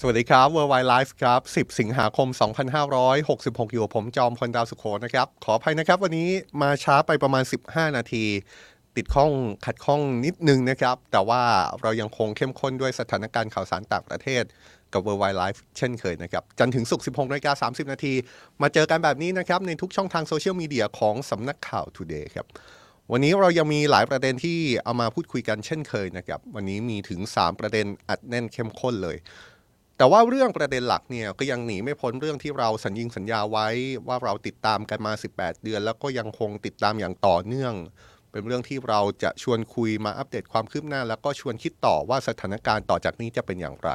สวัสดีครับ Worldwide Life ครับ 10 สิงหาคม 2566 อยู่กับผมจอมพลดาวสุโขนะครับ ขออภัยนะครับ วันนี้มาช้าไปประมาณ 15 นาที ติดข้องขัดข้องนิดนึงนะครับ แต่ว่าเรายังคงเข้มข้นด้วยสถานการณ์ข่าวสารต่างประเทศกับ Worldwide Life เช่นเคยนะครับ จันถึงศุกร์16นาฬิกา30 นาที มาเจอกันแบบนี้นะครับ ในทุกช่องทางโซเชียลมีเดียของสำนักข่าว Today ครับวันนี้เรายังมีหลายประเด็นที่เอามาพูดคุยกันเช่นเคยนะครับ วันนี้มีถึง 3 ประเด็นอัดแน่นเข้มข้นเลย แต่ว่าเรื่องประเด็นหลักเนี่ยก็ยังหนีไม่พ้นเรื่องที่เราสัญญิงสัญญาไว้ว่าเราติดตามกันมา 18 เดือน แล้วก็ยังคงติดตามอย่างต่อเนื่อง เป็นเรื่องที่เราจะชวนคุยมาอัปเดตความคืบหน้า แล้วก็ชวนคิดต่อว่าสถานการณ์ต่อจากนี้จะเป็นอย่างไร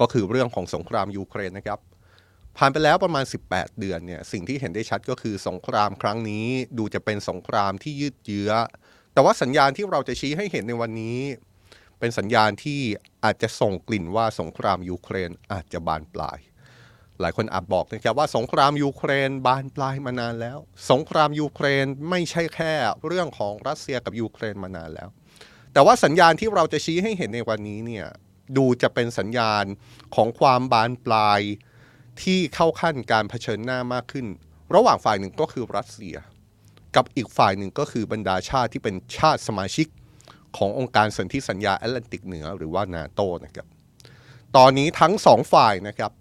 ก็คือเรื่องของสงครามยูเครนนะครับ ผ่านไปแล้วประมาณ 18 เดือนเนี่ยสิ่งที่เห็นได้ชัดก็คือสงครามครั้งนี้ ดูจะเป็นสงครามที่ยืดเยื้อ แต่ว่าสัญญาณที่เราจะชี้ให้เห็นในวันนี้ เป็นสัญญาณที่อาจจะส่งกลิ่นว่าสงครามยูเครนอาจจะบานปลาย หลายคนอาจบอกนะครับว่าสงครามยูเครนบานปลายมานานแล้ว สงครามยูเครนไม่ใช่แค่เรื่องของรัสเซียกับยูเครนมานานแล้ว แต่ว่าสัญญาณที่เราจะชี้ให้เห็นในวันนี้เนี่ยดูจะเป็นสัญญาณของความบานปลายที่เข้าขั้นการเผชิญหน้ามากขึ้น ระหว่างฝ่ายหนึ่งก็คือรัสเซีย กับอีกฝ่ายหนึ่งก็คือบรรดาชาติที่เป็นชาติสมาชิก ขององค์การสนธิสัญญาแอตแลนติกเหนือหรือว่านาโตนะครับ ตอนนี้ทั้งสองฝ่ายนะครับ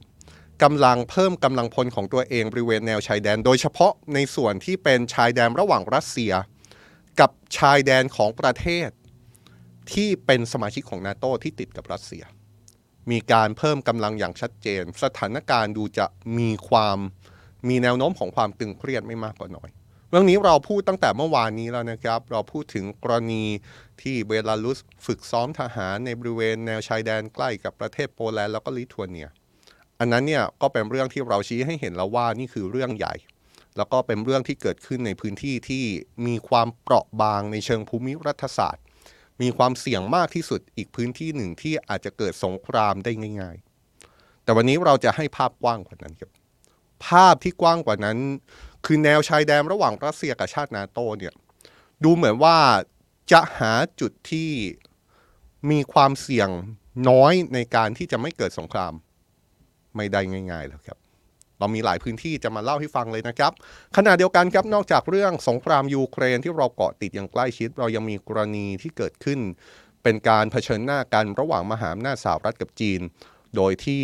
กำลังเพิ่มกำลังพลของตัวเองบริเวณแนวชายแดน โดยเฉพาะในส่วนที่เป็นชายแดนระหว่างรัสเซีย กับชายแดนของประเทศ ที่เป็นสมาชิกของนาโตที่ติดกับรัสเซีย มีการเพิ่มกำลังอย่างชัดเจน สถานการณ์ดูจะมีความมีแนวโน้มของความตึงเครียดไม่มากกว่าน้อย เรื่องนี้เราพูดตั้งแต่เมื่อวานนี้แล้วนะครับ เราพูดถึงกรณี ที่เบลารุสฝึกซ้อมทหารในบริเวณแนวชายแดนใกล้กับประเทศโปแลนด์แล้วก็ลิทัวเนีย อันนั้นเนี่ยก็เป็นเรื่องที่เราชี้ให้เห็นแล้วว่านี่คือเรื่องใหญ่ แล้วก็เป็นเรื่องที่เกิดขึ้นในพื้นที่ที่มีความเปราะบางในเชิงภูมิรัฐศาสตร์ มีความเสี่ยงมากที่สุดอีกพื้นที่หนึ่งที่อาจจะเกิดสงครามได้ง่าย ๆ แต่วันนี้เราจะให้ภาพกว้างกว่านั้นครับภาพที่กว้างกว่านั้น คือแนวชายแดนระหว่างรัสเซียกับชาตินาโตเนี่ยดูเหมือนว่า จะหาจุดที่มีความเสี่ยงน้อยในการที่จะไม่เกิดสงคราม ไม่ได้ง่ายๆแล้วครับ เรามีหลายพื้นที่จะมาเล่าให้ฟังเลยนะครับ ขณะเดียวกันครับนอกจากเรื่องสงครามยูเครนที่เราเกาะติดอย่างใกล้ชิด เรายังมีกรณีที่เกิดขึ้น เป็นการเผชิญหน้ากันระหว่างมหาอำนาจสหรัฐกับจีน โดยที่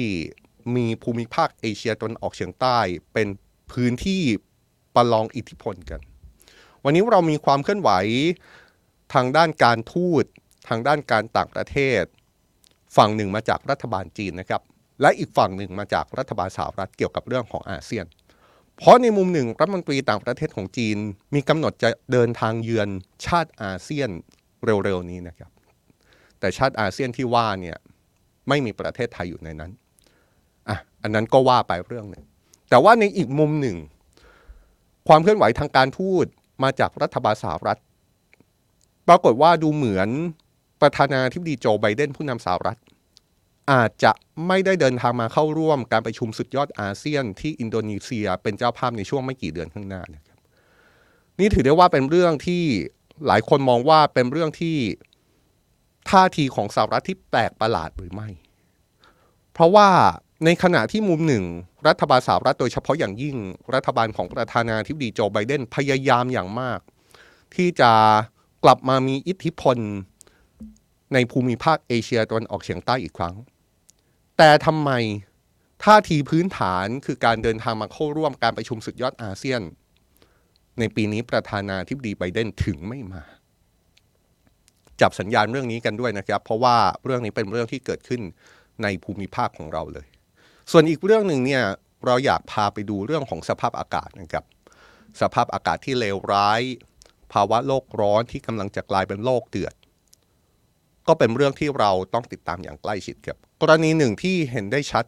มีภูมิภาคเอเชียตะวันออกเฉียงใต้ เป็นพื้นที่ประลองอิทธิพลกัน วันนี้เรามีความเคลื่อนไหว ทางด้านการทูตทางด้านการต่างประเทศ ฝั่งหนึ่งมาจากรัฐบาลจีนนะครับ และอีกฝั่งหนึ่งมาจากรัฐบาลสหรัฐเกี่ยวกับเรื่องของอาเซียน เพราะในมุมหนึ่งรัฐมนตรีต่างประเทศของจีนมีกำหนดจะเดินทางเยือนชาติอาเซียนเร็วๆนี้นะครับ แต่ชาติอาเซียนที่ว่าเนี่ยไม่มีประเทศไทยอยู่ในนั้นอะอันนั้นก็ว่าไปเรื่องหนึ่งแต่ว่าในอีกมุมหนึ่ง ความเคลื่อนไหวทางการทูตมาจากรัฐบาลสหรัฐ ปรากฏว่าดูเหมือนประธานาธิบดีโจไบเดนผู้นำสหรัฐ อาจจะไม่ได้เดินทางมาเข้าร่วมการประชุมสุดยอดอาเซียนที่อินโดนีเซียเป็นเจ้าภาพในช่วงไม่กี่เดือนข้างหน้านะครับนี่ถือได้ว่าเป็นเรื่องที่หลายคนมองว่าเป็นเรื่องที่ท่าทีของสหรัฐที่แปลกประหลาดหรือไม่ เพราะว่าในขณะที่มุมหนึ่ง รัฐบาลสหรัฐโดยเฉพาะอย่างยิ่งรัฐบาลของประธานาธิบดีโจไบเดนพยายามอย่างมาก ที่จะ กลับมามีอิทธิพลในภูมิภาคเอเชียตะวันออกเฉียงใต้อีกครั้ง แต่ทำไมท่าทีพื้นฐานคือการเดินทางมาเข้าร่วมการประชุมสุดยอดอาเซียน ในปีนี้ประธานาธิบดีไบเดนถึงไม่มา จับสัญญาณเรื่องนี้กันด้วยนะครับ เพราะว่าเรื่องนี้เป็นเรื่องที่เกิดขึ้นในภูมิภาคของเราเลย ส่วนอีกเรื่องหนึ่งเนี่ยเราอยากพาไปดูเรื่องของสภาพอากาศนะครับ สภาพอากาศที่เลวร้าย ภาวะโลกร้อนที่กำลังจะกลายเป็นโลกเดือด ก็เป็นเรื่องที่เราต้องติดตามอย่างใกล้ชิดครับ กรณีหนึ่งที่เห็นได้ชัด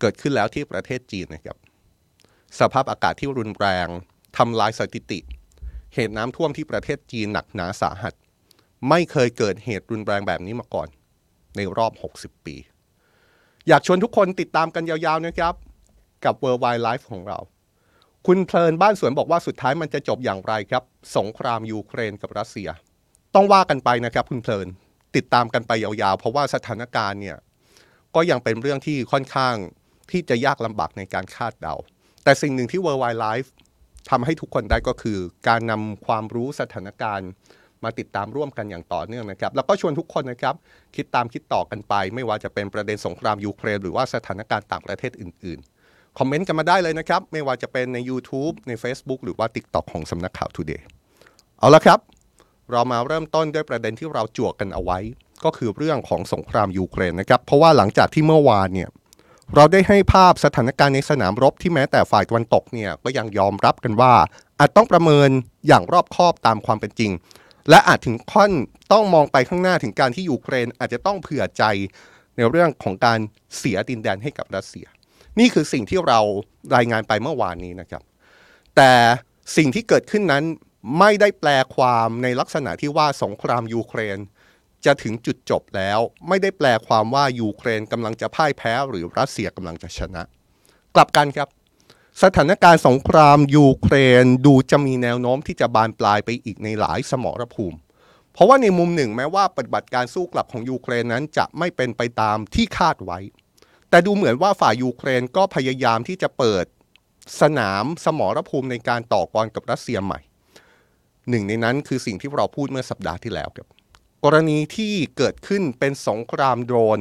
เกิดขึ้นแล้วที่ประเทศจีนนะครับ สภาพอากาศที่รุนแรงทำลายสถิติ เหตุน้ำท่วมที่ประเทศจีนหนักหนาสาหัส ไม่เคยเกิดเหตุรุนแรงแบบนี้มาก่อน ในรอบ 60 ปี อยากชวนทุกคนติดตามกันยาวๆนะครับ กับ World Wide Life ของเรา คุณเพลินบ้านสวนบอกว่าสุดท้ายมันจะจบอย่างไรครับ สงครามยูเครนกับรัสเซีย ต้องว่ากันไปนะครับคุณเพลินติดตามกันไปยาวๆ เพราะว่าสถานการณ์เนี่ยก็ยังเป็นเรื่องที่ค่อนข้างที่จะยากลำบากในการคาดเดา แต่สิ่งหนึ่งที่ World Wide Life ทำให้ทุกคนได้ก็คือ การนำความรู้สถานการณ์มาติดตามร่วมกันอย่างต่อเนื่องนะครับ แล้วก็ชวนทุกคนนะครับคิดตามคิดต่อกันไป ไม่ว่าจะเป็นประเด็นสงครามยูเครนหรือว่าสถานการณ์ต่างประเทศอื่น ๆ คอมเมนต์กันมาได้เลยนะครับ ไม่ว่าจะเป็นใน YouTube ใน Facebook หรือว่า TikTok ของสำนักข่าว Today เอาละครับ เรามาเริ่มต้นด้วยประเด็นที่เราจวกกันเอาไว้ ก็คือเรื่องของสงครามยูเครนนะครับ เพราะว่าหลังจากที่เมื่อวานเนี่ยเราได้ให้ภาพสถานการณ์ในสนามรบที่แม้แต่ฝ่ายตะวันตกเนี่ยก็ยังยอมรับกันว่า อาจต้องประเมินอย่างรอบคอบตามความเป็นจริง และอาจถึงขั้นต้องมองไปข้างหน้าถึงการที่ยูเครนอาจจะต้องเผื่อใจในเรื่องของการเสียดินแดนให้กับรัสเซีย นี่คือสิ่งที่เรารายงานไปเมื่อวานนี้นะครับ แต่สิ่งที่เกิดขึ้นนั้นไม่ได้แปลความในลักษณะที่ว่าสงครามยูเครน จะถึงจุดจบแล้ว ไม่ได้แปลความว่ายูเครนกำลังจะพ่ายแพ้หรือรัสเซียกำลังจะชนะ กลับกันครับ สถานการณ์สงครามยูเครนดูจะมีแนวโน้มที่จะบานปลายไปอีกในหลายสมรภูมิ เพราะว่าในมุมหนึ่งแม้ว่าปฏิบัติการสู้กลับของยูเครนนั้นจะไม่เป็นไปตามที่คาดไว้ แต่ดูเหมือนว่าฝ่ายยูเครนก็พยายามที่จะเปิดสนามสมรภูมิในการต่อกรกับรัสเซียใหม่ หนึ่งในนั้นคือสิ่งที่เราพูดเมื่อสัปดาห์ที่แล้วครับ กรณีที่เกิดขึ้นเป็นสงครามโดรน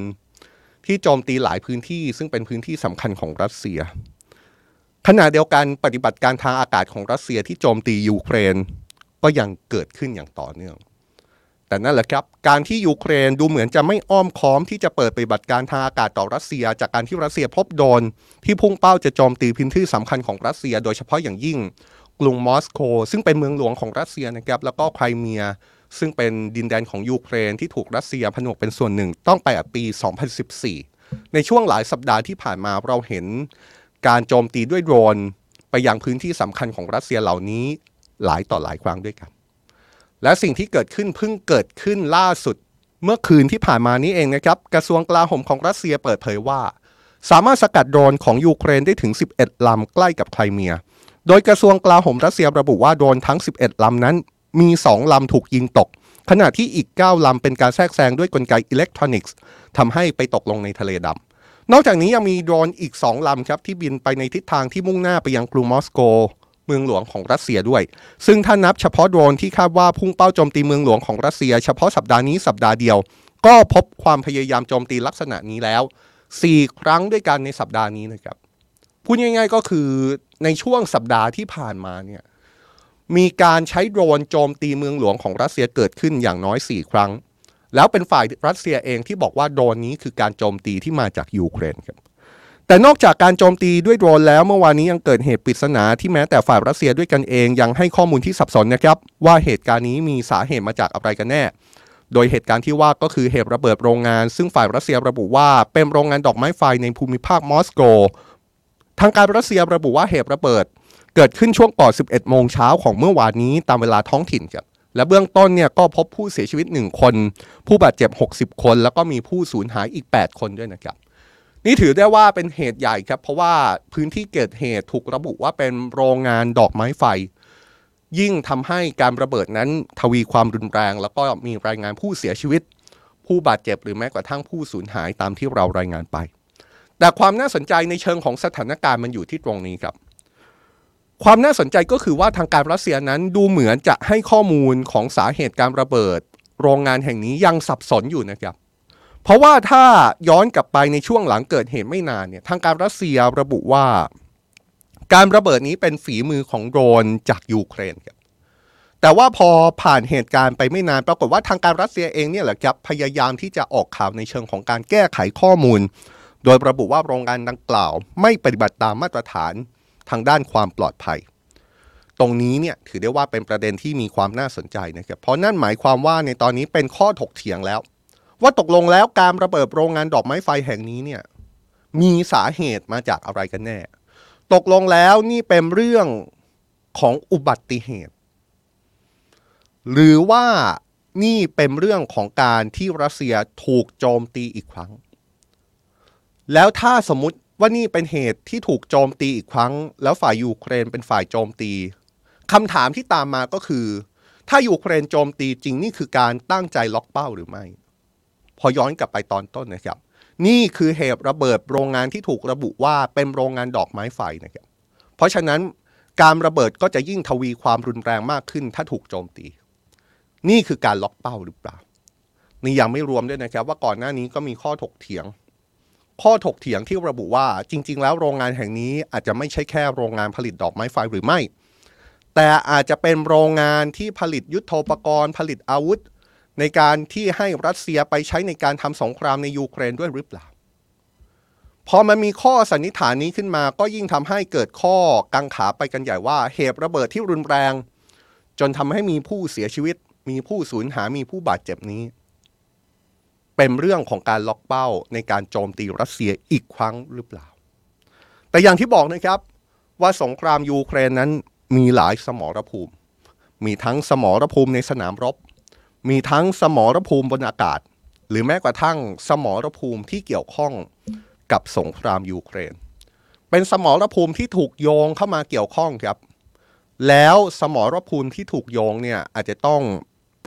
ที่โจมตีหลายพื้นที่ซึ่งเป็นพื้นที่สำคัญของรัสเซีย ขณะเดียวกันปฏิบัติการทางอากาศของรัสเซียที่โจมตียูเครน ก็ยังเกิดขึ้นอย่างต่อเนื่อง แต่นั่นแหละครับ การที่ยูเครนดูเหมือนจะไม่อ้อมค้อมที่จะเปิดปฏิบัติการทางอากาศต่อรัสเซีย จากการที่รัสเซียพบโดน ที่พุ่งเป้าจะโจมตีพื้นที่สำคัญของรัสเซีย โดยเฉพาะอย่างยิ่งกรุงมอสโกซึ่งเป็นเมืองหลวงของรัสเซียนะครับแล้วก็ไครเมีย ซึ่งเป็นดินแดนของยูเครนที่ถูกรัสเซียผนวกเป็นส่วนหนึ่งต้องไปปี 2014 ในช่วงหลายสัปดาห์ที่ผ่านมาเราเห็น การโจมตีด้วยโดรนไปยังพื้นที่สำคัญของรัสเซียเหล่านี้หลายต่อหลายครั้งด้วยกัน และสิ่งที่เกิดขึ้นเพิ่งเกิดขึ้นล่าสุด เมื่อคืนที่ผ่านมานี้เองนะครับ กระทรวงกลาโหมของรัสเซียเปิดเผยว่า สามารถสกัดโดรนของยูเครนได้ถึง 11 ลำใกล้กับไครเมีย โดยกระทรวงกลาโหมรัสเซียระบุว่าโดรนทั้ง 11 ลำนั้น มี 2 ลำถูกยิงตก ขณะที่อีก 9 ลำเป็นการแทรกแซงด้วยกลไกอิเล็กทรอนิกส์ทำให้ไปตกลงในทะเลดำนอกจากนี้ยังมีโดรนอีก 2 ลำครับที่บินไปในทิศทางที่มุ่งหน้าไปยังกรุงมอสโก เมืองหลวงของรัสเซียด้วย ซึ่งถ้านับเฉพาะโดรนที่คาดว่าพุ่งเป้าโจมตีเมืองหลวงของรัสเซีย เฉพาะสัปดาห์นี้สัปดาห์เดียว ก็พบความพยายามโจมตีลักษณะนี้แล้ว 4 ครั้งด้วยกันในสัปดาห์นี้นะครับพูดง่ายๆก็คือในช่วงสัปดาห์ที่ผ่านมาเนี่ยมีการใช้โดรนโจมตีเมืองหลวงของรัสเซียเกิดขึ้นอย่างน้อย 4 ครั้ง แล้วเป็นฝ่ายรัสเซียเองที่บอกว่าโดรนนี้คือการโจมตีที่มาจากยูเครนครับ แต่นอกจากการโจมตีด้วยโดรนแล้วเมื่อวานนี้ยังเกิดเหตุปริศนาที่แม้แต่ฝ่ายรัสเซียด้วยกันเองยังให้ข้อมูลที่สับสนนะครับ ว่าเหตุการณ์นี้มีสาเหตุมาจากอะไรกันแน่ โดยเหตุการณ์ที่ว่าก็คือเหตุระเบิดโรงงาน ซึ่งฝ่ายรัสเซียระบุว่าเป็นโรงงานดอกไม้ไฟในภูมิภาคมอสโก ทางการรัสเซียระบุว่าเหตุระเบิด เกิดขึ้นช่วงก่อน 11 โมงเช้าของเมื่อวานนี้ตามเวลาท้องถิ่นครับและเบื้องต้นเนี่ยก็พบผู้เสียชีวิต 1 คน ผู้บาดเจ็บ 60 คน แล้วก็มีผู้สูญหายอีก 8 คนด้วยนะครับ นี่ถือได้ว่าเป็นเหตุใหญ่ครับ เพราะว่าพื้นที่เกิดเหตุถูกระบุว่าเป็นโรงงานดอกไม้ไฟ ยิ่งทำให้การระเบิดนั้นทวีความรุนแรง แล้วก็มีรายงานผู้เสียชีวิต ผู้บาดเจ็บหรือแม้กระทั่งผู้สูญหายตามที่เรารายงานไป แต่ความน่าสนใจในเชิงของสถานการณ์มันอยู่ที่ตรงนี้ครับ ความน่าสนใจก็คือว่าทางการรัสเซียนั้นดูเหมือนจะให้ข้อมูลของสาเหตุการระเบิด โรงงานแห่งนี้ยังสับสนอยู่นะครับ เพราะว่าถ้าย้อนกลับไปในช่วงหลังเกิดเหตุไม่นานเนี่ยทางการรัสเซียระบุว่า การระเบิดนี้เป็นฝีมือของโดรนจากยูเครนครับแต่ว่าพอผ่านเหตุการณ์ไปไม่นาน ปรากฏว่าทางการรัสเซียเองเนี่ยแหละครับพยายามที่จะออกข่าวในเชิงของการแก้ไขข้อมูล โดยระบุว่าโรงงานดังกล่าว ไม่ปฏิบัติตามมาตรฐานทางด้านความปลอดภัย ตรงนี้เนี่ยถือได้ว่าเป็นประเด็นที่มีความน่าสนใจนะครับเพราะนั่นหมายความว่าในตอนนี้เป็นข้อถกเถียงแล้ว ว่าตกลงแล้วการระเบิดโรงงานดอกไม้ไฟแห่งนี้เนี่ยมีสาเหตุมาจากอะไรกันแน่ ตกลงแล้วนี่เป็นเรื่องของอุบัติเหตุ หรือว่านี่เป็นเรื่องของการที่รัสเซียถูกโจมตีอีกครั้ง แล้วถ้าสมมติว่านี่เป็นเหตุที่ถูกโจมตีอีกครั้ง แล้วฝ่ายยูเครนเป็นฝ่ายโจมตีคำถามที่ตามมาก็คือ ถ้ายูเครนโจมตีจริงนี่คือการตั้งใจล็อกเป้าหรือไม่ พอย้อนกลับไปตอนต้นนะครับ นี่คือเหตุระเบิดโรงงานที่ถูกระบุว่าเป็นโรงงานดอกไม้ไฟนะครับ เพราะฉะนั้นการระเบิดก็จะยิ่งทวีความรุนแรงมากขึ้นถ้าถูกโจมตี นี่คือการล็อกเป้าหรือเปล่า นี่ยังไม่รวมด้วยนะครับ ว่าก่อนหน้านี้ก็มีข้อถกเถียง ข้อถกเถียงที่ระบุว่าจริง ๆ แล้วโรงงานแห่งนี้อาจจะไม่ใช่แค่โรงงานผลิตดอกไม้ไฟหรือไม่ แต่อาจจะเป็นโรงงานที่ผลิตยุทโธปกรณ์ ผลิตอาวุธ ในการที่ให้รัสเซียไปใช้ในการทำสงครามในยูเครนด้วยหรือเปล่า พอมันมีข้อสันนิษฐานนี้ขึ้นมาก็ยิ่งทำให้เกิดข้อกังขาไปกันใหญ่ว่าเหตุระเบิดที่รุนแรง จนทำให้มีผู้เสียชีวิต มีผู้สูญหายมีผู้บาดเจ็บนี้ เป็นเรื่องของการล็อกเป้าในการโจมตีรัสเซียอีกครั้งหรือเปล่า แต่อย่างที่บอกนะครับว่าสงครามยูเครนนั้นมีหลายสมรภูมิ มีทั้งสมรภูมิในสนามรบ มีทั้งสมรภูมิบนอากาศ หรือแม้กระทั่งสมรภูมิที่เกี่ยวข้องกับสงครามยูเครน เป็นสมรภูมิที่ถูกโยงเข้ามาเกี่ยวข้องครับ แล้วสมรภูมิที่ถูกโยงเนี่ยอาจจะต้อง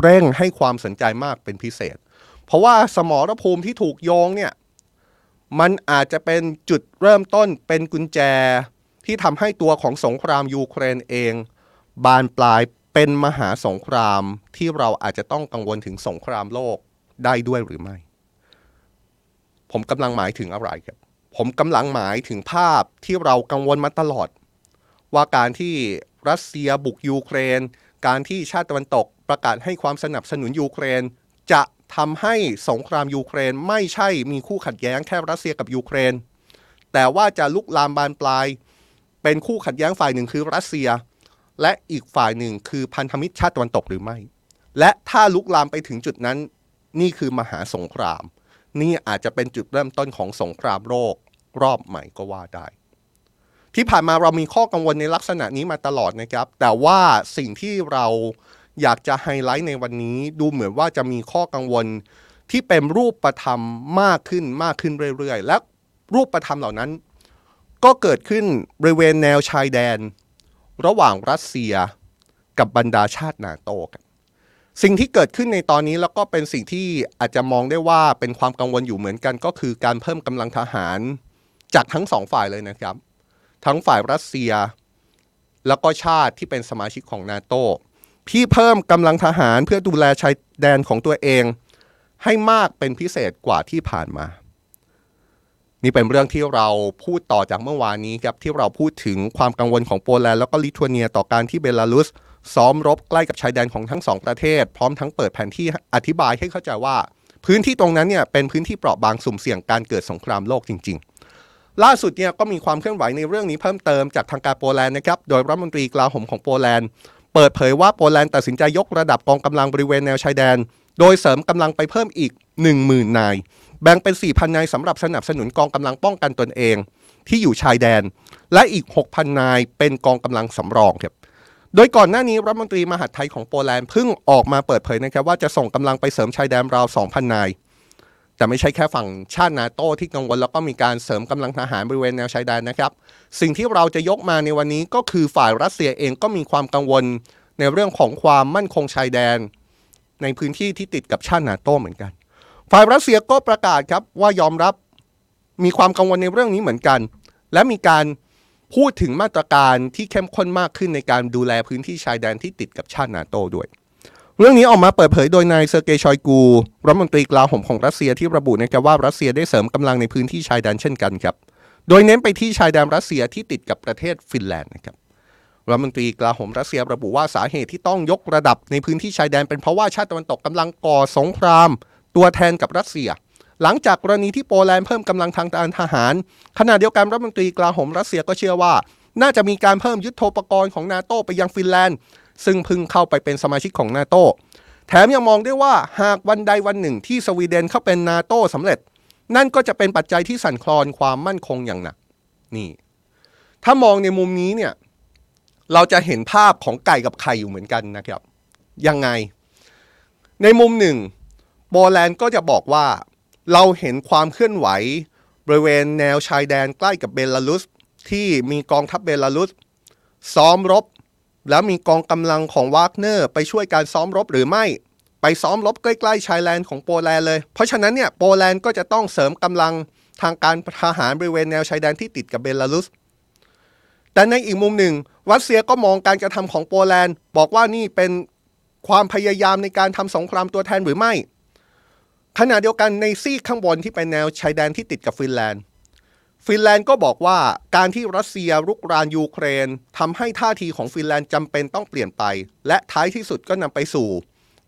เร่งให้ความสนใจมากเป็นพิเศษ เพราะว่าสมรภูมิที่ถูกโยงเนี่ยมันอาจจะเป็นจุดเริ่มต้นเป็นกุญแจที่ทำให้ตัวของสงครามยูเครนเอง บานปลาย เป็นมหาสงครามที่เราอาจจะต้องกังวลถึงสงครามโลกได้ด้วยหรือไม่ ผมกำลังหมายถึงอะไรครับ ผมกำลังหมายถึงภาพที่เรากังวลมาตลอด ว่าการที่รัสเซียบุกยูเครน การที่ชาติตะวันตกประกาศให้ความสนับสนุนยูเครน จะทำให้สงครามยูเครนไม่ใช่มีคู่ขัดแย้งแค่รัสเซียกับยูเครน แต่ว่าจะลุกลามบานปลาย เป็นคู่ขัดแย้งฝ่ายหนึ่งคือรัสเซีย และอีกฝ่ายหนึ่งคือพันธมิตรชาติตะวันตกหรือไม่ และถ้าลุกลามไปถึงจุดนั้น นี่คือมหาสงคราม นี่อาจจะเป็นจุดเริ่มต้นของสงครามโลกรอบใหม่ก็ว่าได้ ที่ผ่านมาเรามีข้อกังวลในลักษณะนี้มาตลอดนะครับ แต่ว่าสิ่งที่เราอยากจะไฮไลท์ในวันนี้ดูเหมือนว่าจะมีข้อกังวลที่เป็นรูปประธรรมมากขึ้นมากขึ้นเรื่อยๆ และรูปประธรรมเหล่านั้น ก็เกิดขึ้นบริเวณแนวชายแดน ระหว่างรัสเซียกับบรรดาชาตินาโตกัน สิ่งที่เกิดขึ้นในตอนนี้แล้วก็เป็นสิ่งที่อาจจะมองได้ว่าเป็นความกังวลอยู่เหมือนกัน ก็คือการเพิ่มกำลังทหารจากทั้งสองฝ่ายเลยนะครับ ทั้งฝ่ายรัสเซีย แล้วก็ชาติที่เป็นสมาชิกของนาโตที่เพิ่มกำลังทหารเพื่อดูแลชายแดนของตัวเอง ให้มากเป็นพิเศษกว่าที่ผ่านมา นี่เป็นเรื่องที่เราพูดต่อจากเมื่อวานนี้ครับที่เราพูดถึงความกังวลของโปแลนด์แล้วก็ลิทัวเนียต่อการที่เบลารุสซ้อมรบใกล้กับชายแดนของทั้งสองประเทศ พร้อมทั้งเปิดแผนที่อธิบายให้เข้าใจว่า พื้นที่ตรงนั้นเนี่ยเป็นพื้นที่เปราะบางสุ่มเสี่ยงการเกิดสงครามโลกจริง ๆ ล่าสุดเนี่ยก็มีความเคลื่อนไหวในเรื่องนี้เพิ่มเติมจากทางการโปแลนด์นะครับโดยรัฐมนตรีกลาโหมของโปแลนด์เปิดเผยว่าโปแลนด์ตัดสินใจยกระดับกองกำลังบริเวณแนวชายแดน โดยเสริมกำลังไปเพิ่มอีก 10,000 นาย แบ่งเป็น 4,000 นายสำหรับสนับสนุนกองกำลังป้องกันตนเอง ที่อยู่ชายแดน และอีก 6,000 นายเป็นกองกำลังสำรองครับโดยก่อนหน้านี้รัฐมนตรีมหาดไทยของโปแลนด์เพิ่งออกมาเปิดเผยนะครับว่าจะส่งกำลังไปเสริมชายแดนราว 2,000 นาย แต่ไม่ใช่แค่ฝั่งชาตินาโต้ที่กังวลแล้วก็มีการเสริมกำลังทหารบริเวณแนวชายแดนนะครับ สิ่งที่เราจะยกมาในวันนี้ก็คือฝ่ายรัสเซียเองก็มีความกังวลในเรื่องของความมั่นคงชายแดน ในพื้นที่ที่ติดกับชาตินาโต้เหมือนกัน ฝ่ายรัสเซียก็ประกาศครับว่ายอมรับมีความกังวลในเรื่องนี้เหมือนกัน และมีการพูดถึงมาตรการที่เข้มข้นมากขึ้นในการดูแลพื้นที่ชายแดนที่ติดกับชาตินาโต้ด้วย เรื่องนี้ออกมาเปิดเผยโดยนายเซอร์เกย์ชอยกูรัฐมนตรีกลาโหมของรัสเซียที่ระบุนะครับว่ารัสเซียได้เสริมกำลังในพื้นที่ชายแดนเช่นกันครับ โดยเน้นไปที่ชายแดนรัสเซียที่ติดกับประเทศฟินแลนด์นะครับรัฐมนตรีกลาโหมรัสเซียระบุว่าสาเหตุที่ต้องยกระดับในพื้นที่ชายแดนเป็นเพราะว่าชาติตะวันตกกำลังก่อสงคราม ตัวแทนกับรัสเซีย หลังจากกรณีที่โปแลนด์เพิ่มกำลังทางการทหาร ขณะเดียวกันรัฐมนตรีกลาโหมรัสเซียก็เชื่อว่า น่าจะมีการเพิ่มยุทโธปกรณ์ของนาโตไปยังฟินแลนด์ ซึ่งพิ่งเข้าไปเป็นสมาชิกของนาโตแถมยังมองได้ว่าหากวันใดวันหนึ่งที่สวีเดนเข้าเป็นนาโตสำเร็จ นั่นก็จะเป็นปัจจัยที่สั่นคลอนความมั่นคงอย่างหนักนี่ ถ้ามองในมุมนี้เนี่ย เราจะเห็นภาพของไก่กับไข่อยู่เหมือนกันนะครับ ยังไง ในมุมหนึ่ง โปแลนด์ก็จะบอกว่า เราเห็นความเคลื่อนไหว บริเวณแนวชายแดนใกล้กับเบลารุส ที่มีกองทัพเบลารุส ซ้อมรบ แล้วมีกองกำลังของวากเนอร์ไปช่วยการซ้อมรบหรือไม่ไปไปซ้อมรบใกล้ๆชายแดนของโปแลนด์เลย เพราะฉะนั้นเนี่ยโปแลนด์ก็จะต้องเสริมกำลังทางการทหารบริเวณแนวชายแดนที่ติดกับเบลารุส แต่ในอีกมุมหนึ่ง รัสเซียก็มองการกระทำของโปแลนด์ บอกว่านี่เป็นความพยายามในการทำสงครามตัวแทนหรือไม่ ขณะเดียวกันในซีกข้างบนที่เป็นแนวชายแดนที่ติดกับฟินแลนด์ ฟินแลนด์ก็บอกว่าการที่รัสเซียรุกรานยูเครนทำให้ท่าทีของฟินแลนด์จำเป็นต้องเปลี่ยนไป และท้ายที่สุดก็นำไปสู่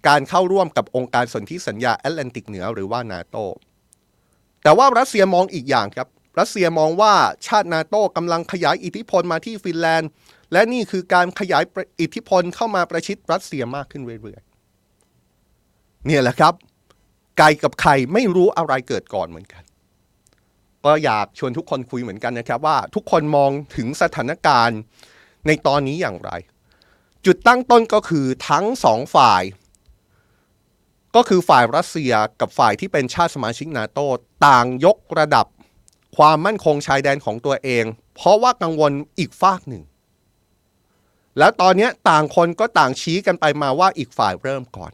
การเข้าร่วมกับองค์การสนธิสัญญาแอตแลนติกเหนือหรือว่านาโตแต่ว่ารัสเซียมองอีกอย่างครับ รัสเซียมองว่าชาตินาโตกำลังขยายอิทธิพลมาที่ฟินแลนด์ และนี่คือการขยายอิทธิพลเข้ามาประชิดรัสเซียมากขึ้นเรื่อยๆ เนี่ยแหละครับ ไก่กับไข่ไม่รู้อะไรเกิดก่อนเหมือนกัน ก็อยากชวนทุกคนคุยเหมือนกันนะครับว่าทุกคนมองถึงสถานการณ์ในตอนนี้อย่างไร จุดตั้งต้นก็คือทั้งสองฝ่าย ก็คือฝ่ายรัสเซียกับฝ่ายที่เป็นชาติสมาชิกนาโตต่างยกระดับความมั่นคงชายแดนของตัวเอง เพราะว่ากังวลอีกฝากหนึ่ง แล้วตอนนี้ต่างคนก็ต่างชี้กันไปมาว่าอีกฝ่ายเริ่มก่อน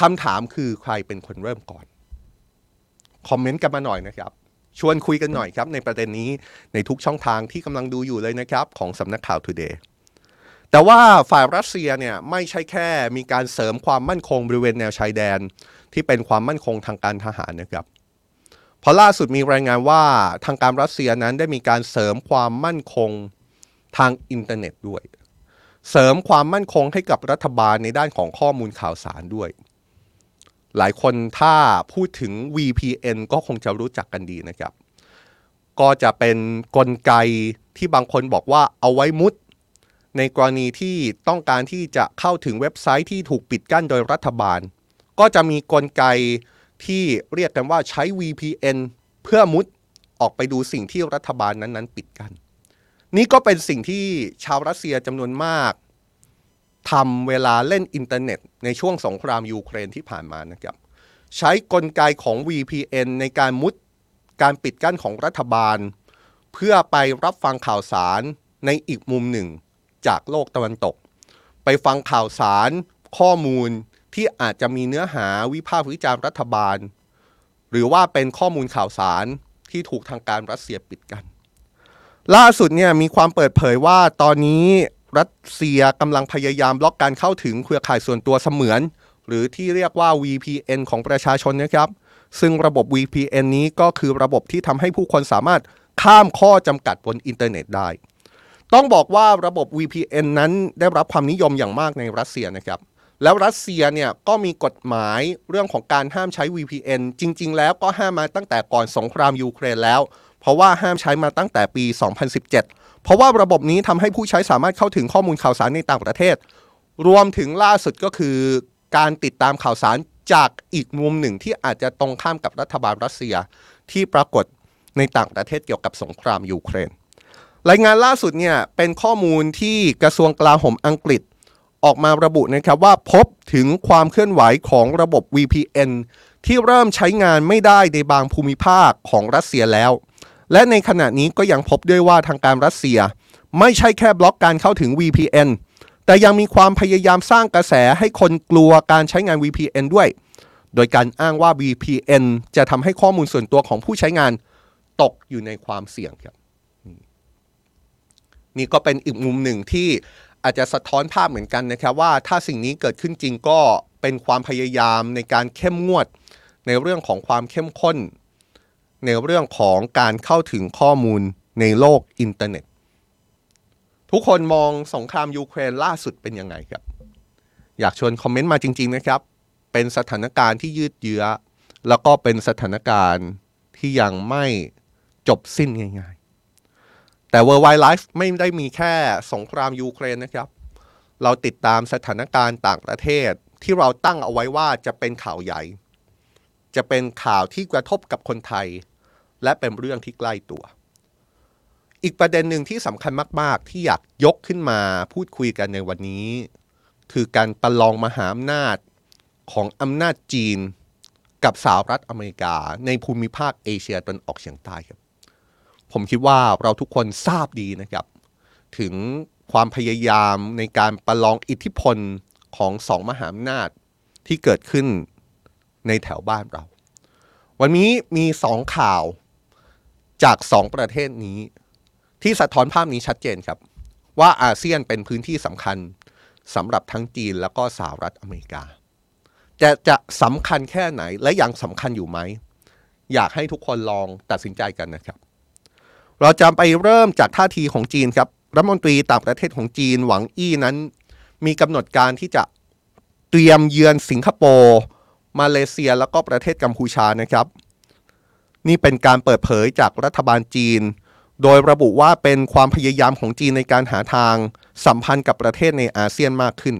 คำถามคือใครเป็นคนเริ่มก่อน คอมเมนต์กันมาหน่อยนะครับ ชวนคุยกันหน่อยครับในประเด็นนี้ในทุกช่องทางที่กำลังดูอยู่เลยนะครับของสำนักข่าว Today แต่ว่าฝ่ายรัสเซียเนี่ยไม่ใช่แค่มีการเสริมความมั่นคงบริเวณแนวชายแดน ที่เป็นความมั่นคงทางการทหารนะครับเพราะล่าสุดมีรายงานว่าทางการรัสเซียนั้นได้มีการเสริมความมั่นคงทางอินเทอร์เน็ตด้วย เสริมความมั่นคงให้กับรัฐบาลในด้านของข้อมูลข่าวสารด้วย หลายคนถ้าพูดถึง VPN ก็คงจะรู้จักกันดีนะครับ ก็จะเป็นนกลไกที่บางคนบอกว่าเอาไว้มุด ในกรณีที่ต้องการที่จะเข้าถึงเว็บไซต์ที่ถูกปิดกั้นโดยรัฐบาล ก็จะมีกลไกที่เรียกกันว่าใช้ VPN เพื่อมุดออกไปดูสิ่งที่รัฐบาลนั้นๆ ปิดกั้นนี่ก็เป็นสิ่งที่ชาวรัสเซียจำนวนมาก ทำเวลาเล่นอินเทอร์เน็ต ในช่วงสงครามยูเครนที่ผ่านมานะครับ ใช้กลไกของ VPN ในการมุดการปิดกั้นของรัฐบาล เพื่อไปรับฟังข่าวสารในอีกมุมหนึ่งจากโลกตะวันตก ไปฟังข่าวสารข้อมูลที่อาจจะมีเนื้อหาวิพากษ์วิจารณ์รัฐบาล หรือว่าเป็นข้อมูลข่าวสารที่ถูกทางการรัสเซียปิดกั้น ล่าสุดเนี่ยมีความเปิดเผยว่าตอนนี้ รัสเซียกำลังพยายามบล็อกการเข้าถึงเครือข่ายส่วนตัวเสมือน หรือที่เรียกว่า VPN ของประชาชนนะครับ ซึ่งระบบ VPN นี้ก็คือระบบที่ทำให้ผู้คนสามารถข้ามข้อจำกัดบนอินเทอร์เน็ตได้ ต้องบอกว่าระบบ VPN นั้นได้รับความนิยมอย่างมากในรัสเซียนะครับ แล้วรัสเซียเนี่ยก็มีกฎหมายเรื่องของการห้ามใช้ VPN จริง ๆ แล้วก็ห้ามมาตั้งแต่ก่อนสงครามยูเครนแล้ว เพราะว่าห้ามใช้มาตั้งแต่ปี 2017 เพราะว่าระบบนี้ทำให้ผู้ใช้สามารถเข้าถึงข้อมูลข่าวสารในต่างประเทศ รวมถึงล่าสุดก็คือการติดตามข่าวสารจากอีกมุมหนึ่งที่อาจจะตรงข้ามกับรัฐบาลรัสเซียที่ปรากฏในต่างประเทศเกี่ยวกับสงครามยูเครน รายงานล่าสุดเนี่ยเป็นข้อมูลที่กระทรวงกลาโหมอังกฤษออกมาระบุนะครับว่าพบถึงความเคลื่อนไหวของระบบ VPN ที่เริ่มใช้งานไม่ได้ในบางภูมิภาคของรัสเซียแล้ว และในขณะนี้ก็ยังพบด้วยว่าทางการรัสเซีย ไม่ใช่แค่บล็อกการเข้าถึง VPN แต่ยังมีความพยายามสร้างกระแสให้คนกลัวการใช้งาน VPN ด้วย โดยการอ้างว่า VPN จะทำให้ข้อมูลส่วนตัวของผู้ใช้งานตกอยู่ในความเสี่ยงครับ นี่ก็เป็นอีกมุมหนึ่งที่อาจจะสะท้อนภาพเหมือนกันนะครับว่าถ้าสิ่งนี้เกิดขึ้นจริงก็เป็นความพยายามในการเข้มงวดในเรื่องของความเข้มข้น ในเรื่องของการเข้าถึงข้อมูลในโลกอินเทอร์เน็ต ทุกคนมองสงครามยูเครนล่าสุดเป็นยังไงครับ อยากชวนคอมเมนต์มาจริง ๆ นะครับ เป็นสถานการณ์ที่ยืดเยื้อ แล้วก็เป็นสถานการณ์ที่ยังไม่จบสิ้นง่ายๆ แต่ World Wide Life ไม่ได้มีแค่สงครามยูเครนนะครับ เราติดตามสถานการณ์ต่างประเทศที่เราตั้งเอาไว้ว่าจะเป็นข่าวใหญ่ จะเป็นข่าวที่กระทบกับคนไทย และเป็นเรื่องที่ใกล้ตัว อีกประเด็นหนึ่งที่สำคัญมาก ๆ ที่อยากยกขึ้นมาพูดคุยกันในวันนี้ คือการประลองมหาอำนาจของอำนาจจีนกับสหรัฐอเมริกา ในภูมิภาคเอเชียตะวันออกเฉียงใต้ครับ ผมคิดว่าเราทุกคนทราบดีนะครับ ถึงความพยายามในการประลองอิทธิพลของสองมหาอำนาจที่เกิดขึ้น ในแถวบ้านเรา วันนี้มีสองข่าวจากสองประเทศนี้ ที่สะท้อนภาพนี้ชัดเจนครับ ว่าอาเซียนเป็นพื้นที่สำคัญสำหรับทั้งจีนแล้วก็สหรัฐอเมริกา จะจะสำคัญแค่ไหนและยังสำคัญอยู่ไหม อยากให้ทุกคนลองตัดสินใจกันนะครับ เราจะไปเริ่มจากท่าทีของจีนครับรัฐมนตรีต่างประเทศของจีนหวังอี้นั้น มีกำหนดการที่จะเตรียมเยือนสิงคโปร์ มาเลเซียแล้วก็ประเทศกัมพูชานะครับ นี่เป็นการเปิดเผยจากรัฐบาลจีน โดยระบุว่าเป็นความพยายามของจีนในการหาทางสัมพันธ์กับประเทศในอาเซียนมากขึ้น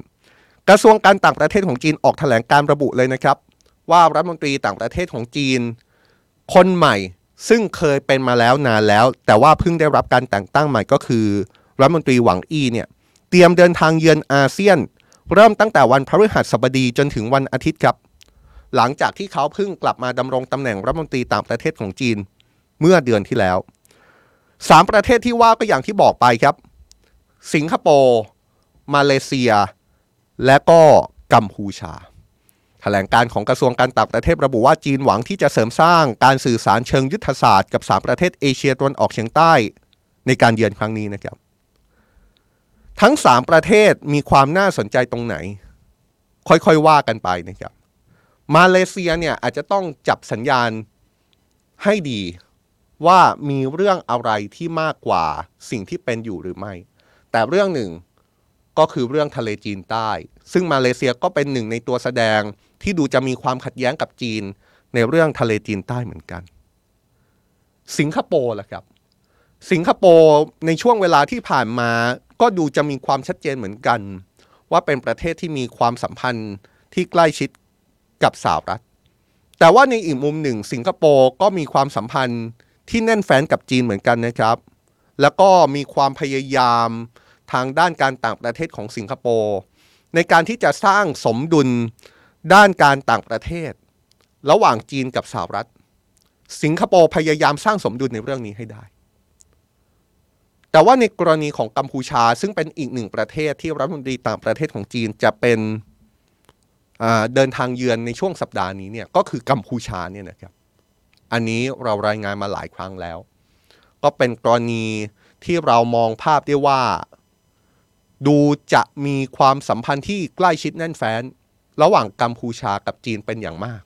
กระทรวงการต่างประเทศของจีนออกแถลงการระบุเลยนะครับ ว่ารัฐมนตรีต่างประเทศของจีน คนใหม่ซึ่งเคยเป็นมาแล้วนานแล้ว แต่ว่าเพิ่งได้รับการแต่งตั้งใหม่ก็คือ รัฐมนตรีหวังอี้เนี่ยเตรียมเดินทางเยือนอาเซียน เริ่มตั้งแต่วันพฤหัสบดีจนถึงวันอาทิตย์ครับ หลังจากที่เขาเพิ่งกลับมาดำรงตำแหน่งรัฐมนตรีต่างประเทศของจีนเมื่อเดือนที่แล้วสามประเทศที่ว่าก็อย่างที่บอกไปครับ สิงคโปร์ มาเลเซีย และก็กัมพูชา แถลงการของกระทรวงการต่างประเทศระบุว่าจีนหวังที่จะเสริมสร้างการสื่อสารเชิงยุทธศาสตร์กับสามประเทศเอเชียตะวันออกเฉียงใต้ในการเยือนครั้งนี้นะครับ ทั้งสามประเทศมีความน่าสนใจตรงไหน ค่อยๆว่ากันไปนะครับ มาเลเซียเนี่ยอาจจะต้องจับสัญญาณให้ดีว่ามีเรื่องอะไรที่มากกว่าสิ่งที่เป็นอยู่หรือไม่ แต่เรื่องหนึ่งก็คือเรื่องทะเลจีนใต้ ซึ่งมาเลเซียก็เป็นหนึ่งในตัวแสดงที่ดูจะมีความขัดแย้งกับจีนในเรื่องทะเลจีนใต้เหมือนกัน สิงคโปร์ล่ะครับ สิงคโปร์ในช่วงเวลาที่ผ่านมาก็ดูจะมีความชัดเจนเหมือนกัน ว่าเป็นประเทศที่มีความสัมพันธ์ที่ใกล้ชิด กับสหรัฐ แต่ว่าในอีกมุมหนึ่ง สิงคโปร์ก็มีความสัมพันธ์ที่แน่นแฟ้นกับจีนเหมือนกันนะครับ แล้วก็มีความพยายามทางด้านการต่างประเทศของสิงคโปร์ในการที่จะสร้างสมดุลด้านการต่างประเทศ ระหว่างจีนกับสหรัฐ สิงคโปร์พยายามสร้างสมดุลในเรื่องนี้ให้ได้ แต่ว่าในกรณีของกัมพูชาซึ่งเป็นอีกหนึ่งประเทศที่รัฐมนตรีต่างประเทศของจีนจะเป็น เดินทางเยือนในช่วงสัปดาห์นี้เนี่ยก็คือกัมพูชาเนี่ยนะครับ อันนี้เรารายงานมาหลายครั้งแล้ว ก็เป็นกรณีที่เรามองภาพได้ว่า ดูจะมีความสัมพันธ์ที่ใกล้ชิดแน่นแฟ้น ระหว่างกัมพูชากับจีนเป็นอย่างมาก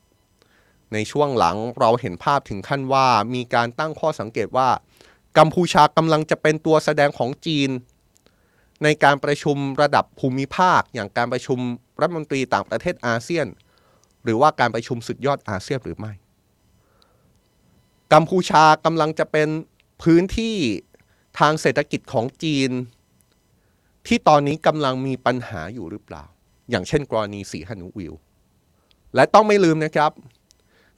ในช่วงหลังเราเห็นภาพถึงขั้นว่ามีการตั้งข้อสังเกตว่า กัมพูชากำลังจะเป็นตัวแสดงของจีน ในการประชุมระดับภูมิภาค อย่างการประชุมรัฐมนตรีต่างประเทศอาเซียน หรือว่าการประชุมสุดยอดอาเซียนหรือไม่ กัมพูชากำลังจะเป็นพื้นที่ทางเศรษฐกิจของจีน ที่ตอนนี้กำลังมีปัญหาอยู่หรือเปล่า อย่างเช่นกรณีสีฮันุวิว และต้องไม่ลืมนะครับ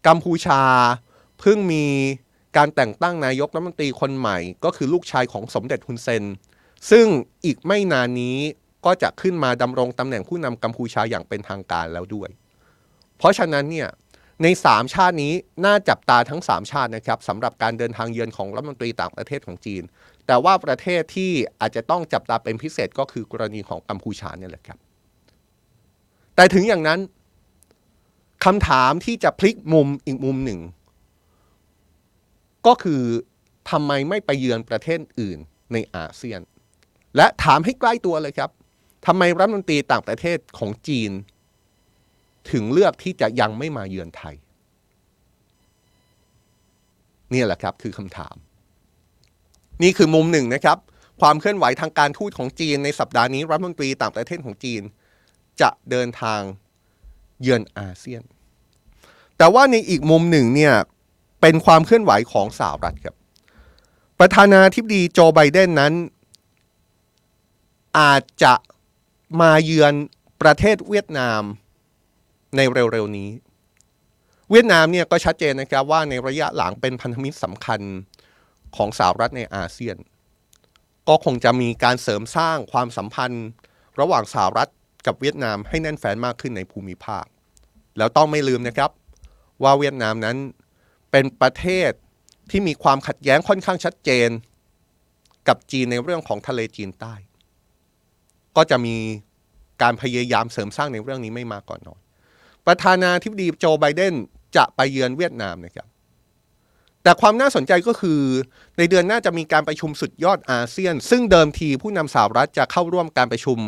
กัมพูชาเพิ่งมีการแต่งตั้งนายกรัฐมนตรีคนใหม่ ก็คือลูกชายของสมเด็จฮุนเซน ซึ่งอีกไม่นานนี้ก็จะขึ้นมาดำรงตำแหน่งผู้นำกัมพูชาอย่างเป็นทางการแล้วด้วย เพราะฉะนั้นเนี่ยใน 3 ชาตินี้น่าจับตาทั้ง 3 ชาตินะครับสำหรับการเดินทางเยือนของรัฐมนตรีต่างประเทศของจีน แต่ว่าประเทศที่อาจจะต้องจับตาเป็นพิเศษก็คือกรณีของกัมพูชาเนี่ยแหละครับ แต่ถึงอย่างนั้นคำถามที่จะพลิกมุมอีกมุมหนึ่ง ก็คือทำไมไม่ไปเยือนประเทศอื่นในอาเซียน และถามให้ใกล้ตัวเลยครับทำไมรัฐมนตรีต่างประเทศของจีน ถึงเลือกที่จะยังไม่มาเยือนไทย นี่แหละครับคือคำถาม นี่คือมุมหนึ่งนะครับ ความเคลื่อนไหวทางการทูตของจีนในสัปดาห์นี้รัฐมนตรีต่างประเทศของจีน จะเดินทางเยือนอาเซียน แต่ว่าในอีกมุมหนึ่งเนี่ยเป็นความเคลื่อนไหวของสหรัฐครับ ประธานาธิบดีโจไบเดนนั้น อาจจะมาเยือนประเทศเวียดนามในเร็วๆนี้ เวียดนามเนี่ยก็ชัดเจนนะครับว่าในระยะหลังเป็นพันธมิตรสำคัญของสหรัฐในอาเซียน ก็คงจะมีการเสริมสร้างความสัมพันธ์ ระหว่างสหรัฐกับเวียดนามให้แน่นแฟ้นมากขึ้นในภูมิภาค แล้วต้องไม่ลืมนะครับ ว่าเวียดนามนั้นเป็นประเทศที่มีความขัดแย้งค่อนข้างชัดเจน กับจีนในเรื่องของทะเลจีนใต้ ก็จะมีการพยายามเสริมสร้างในเรื่องนี้ไม่มากก่อนนอยประธานาธิบดีโจไบเดนจะไปเยือนเวียดนามนะครับ แต่ความน่าสนใจก็คือในเดือนหน้าจะมีการประชุมสุดยอดอาเซียน ซึ่งเดิมทีผู้นำสหรัฐจะเข้าร่วมการประชุม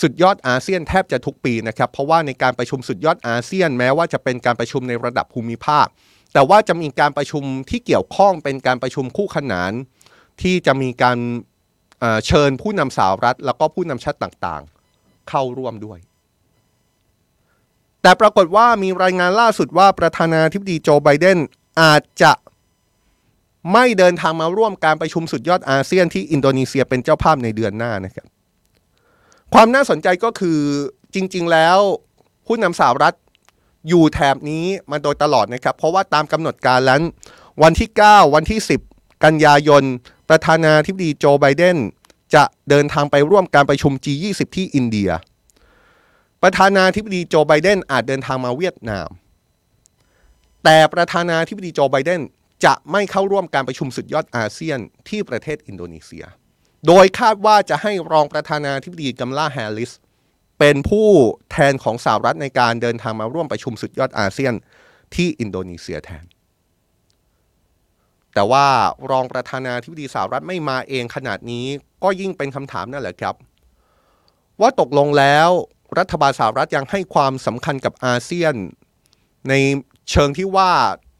สุดยอดอาเซียนแทบจะทุกปีนะครับ เพราะว่าในการประชุมสุดยอดอาเซียนแม้ว่าจะเป็นการประชุมในระดับภูมิภาค แต่ว่าจะมีการประชุมที่เกี่ยวข้องเป็นการประชุมคู่ขนาน ที่จะมีการ เชิญผู้นำสหรัฐ แล้วก็ผู้นำชาติต่างๆ เข้าร่วมด้วย แต่ปรากฏว่ามีรายงานล่าสุดว่าประธานาธิบดีโจไบเดนอาจจะไม่เดินทางมาร่วมการประชุมสุดยอดอาเซียนที่อินโดนีเซียเป็นเจ้าภาพในเดือนหน้านะครับ ความน่าสนใจก็คือจริง ๆ แล้วผู้นำสหรัฐอยู่แถบนี้มาโดยตลอดนะครับ เพราะว่าตามกำหนดการแล้ววันที่ 9 วันที่ 10 กันยายน ประธานาธิบดีโจไบเดนจะเดินทางไปร่วมการประชุม G20 ที่อินเดีย ประธานาธิบดีโจไบเดนอาจเดินทางมาเวียดนาม แต่ประธานาธิบดีโจไบเดนจะไม่เข้าร่วมการประชุมสุดยอดอาเซียนที่ประเทศอินโดนีเซีย โดยคาดว่าจะให้รองประธานาธิบดีกัมลาแฮร์ริส เป็นผู้แทนของสหรัฐในการเดินทางมาร่วมประชุมสุดยอดอาเซียนที่อินโดนีเซียแทน แต่ว่ารองประธานาธิบดีสหรัฐไม่มาเองขนาดนี้ก็ยิ่งเป็นคำถามนั่นแหละครับ ว่าตกลงแล้วรัฐบาลสหรัฐยังให้ความสำคัญกับอาเซียน ในเชิงที่ว่า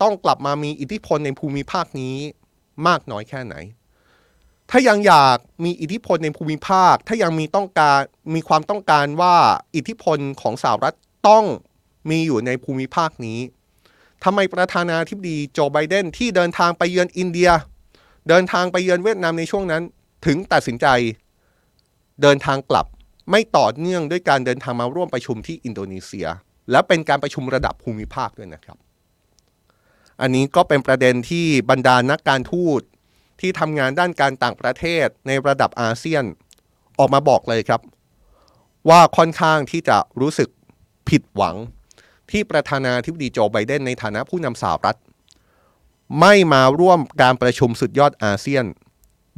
ต้องกลับมามีอิทธิพลในภูมิภาคนี้มากน้อยแค่ไหน ถ้ายังอยากมีอิทธิพลในภูมิภาค ถ้ายังมีต้องการมีความต้องการว่าอิทธิพลของสหรัฐต้องมีอยู่ในภูมิภาคนี้ ทำไมประธานาธิบดีโจไบเดนที่เดินทางไปเยือนอินเดีย เดินทางไปเยือนเวียดนามในช่วงนั้น ถึงตัดสินใจ เดินทางกลับไม่ต่อเนื่องด้วยการเดินทางมาร่วมประชุมที่อินโดนีเซีย และเป็นการประชุมระดับภูมิภาคด้วยนะครับ อันนี้ก็เป็นประเด็นที่บรรดานักการทูตที่ทำงานด้านการต่างประเทศในระดับอาเซียนออกมาบอกเลยครับ ว่าค่อนข้างที่จะรู้สึกผิดหวัง ที่ประธานาธิบดีโจไบเดนในฐานะผู้นำสหรัฐ ไม่มาร่วมการประชุมสุดยอดอาเซียน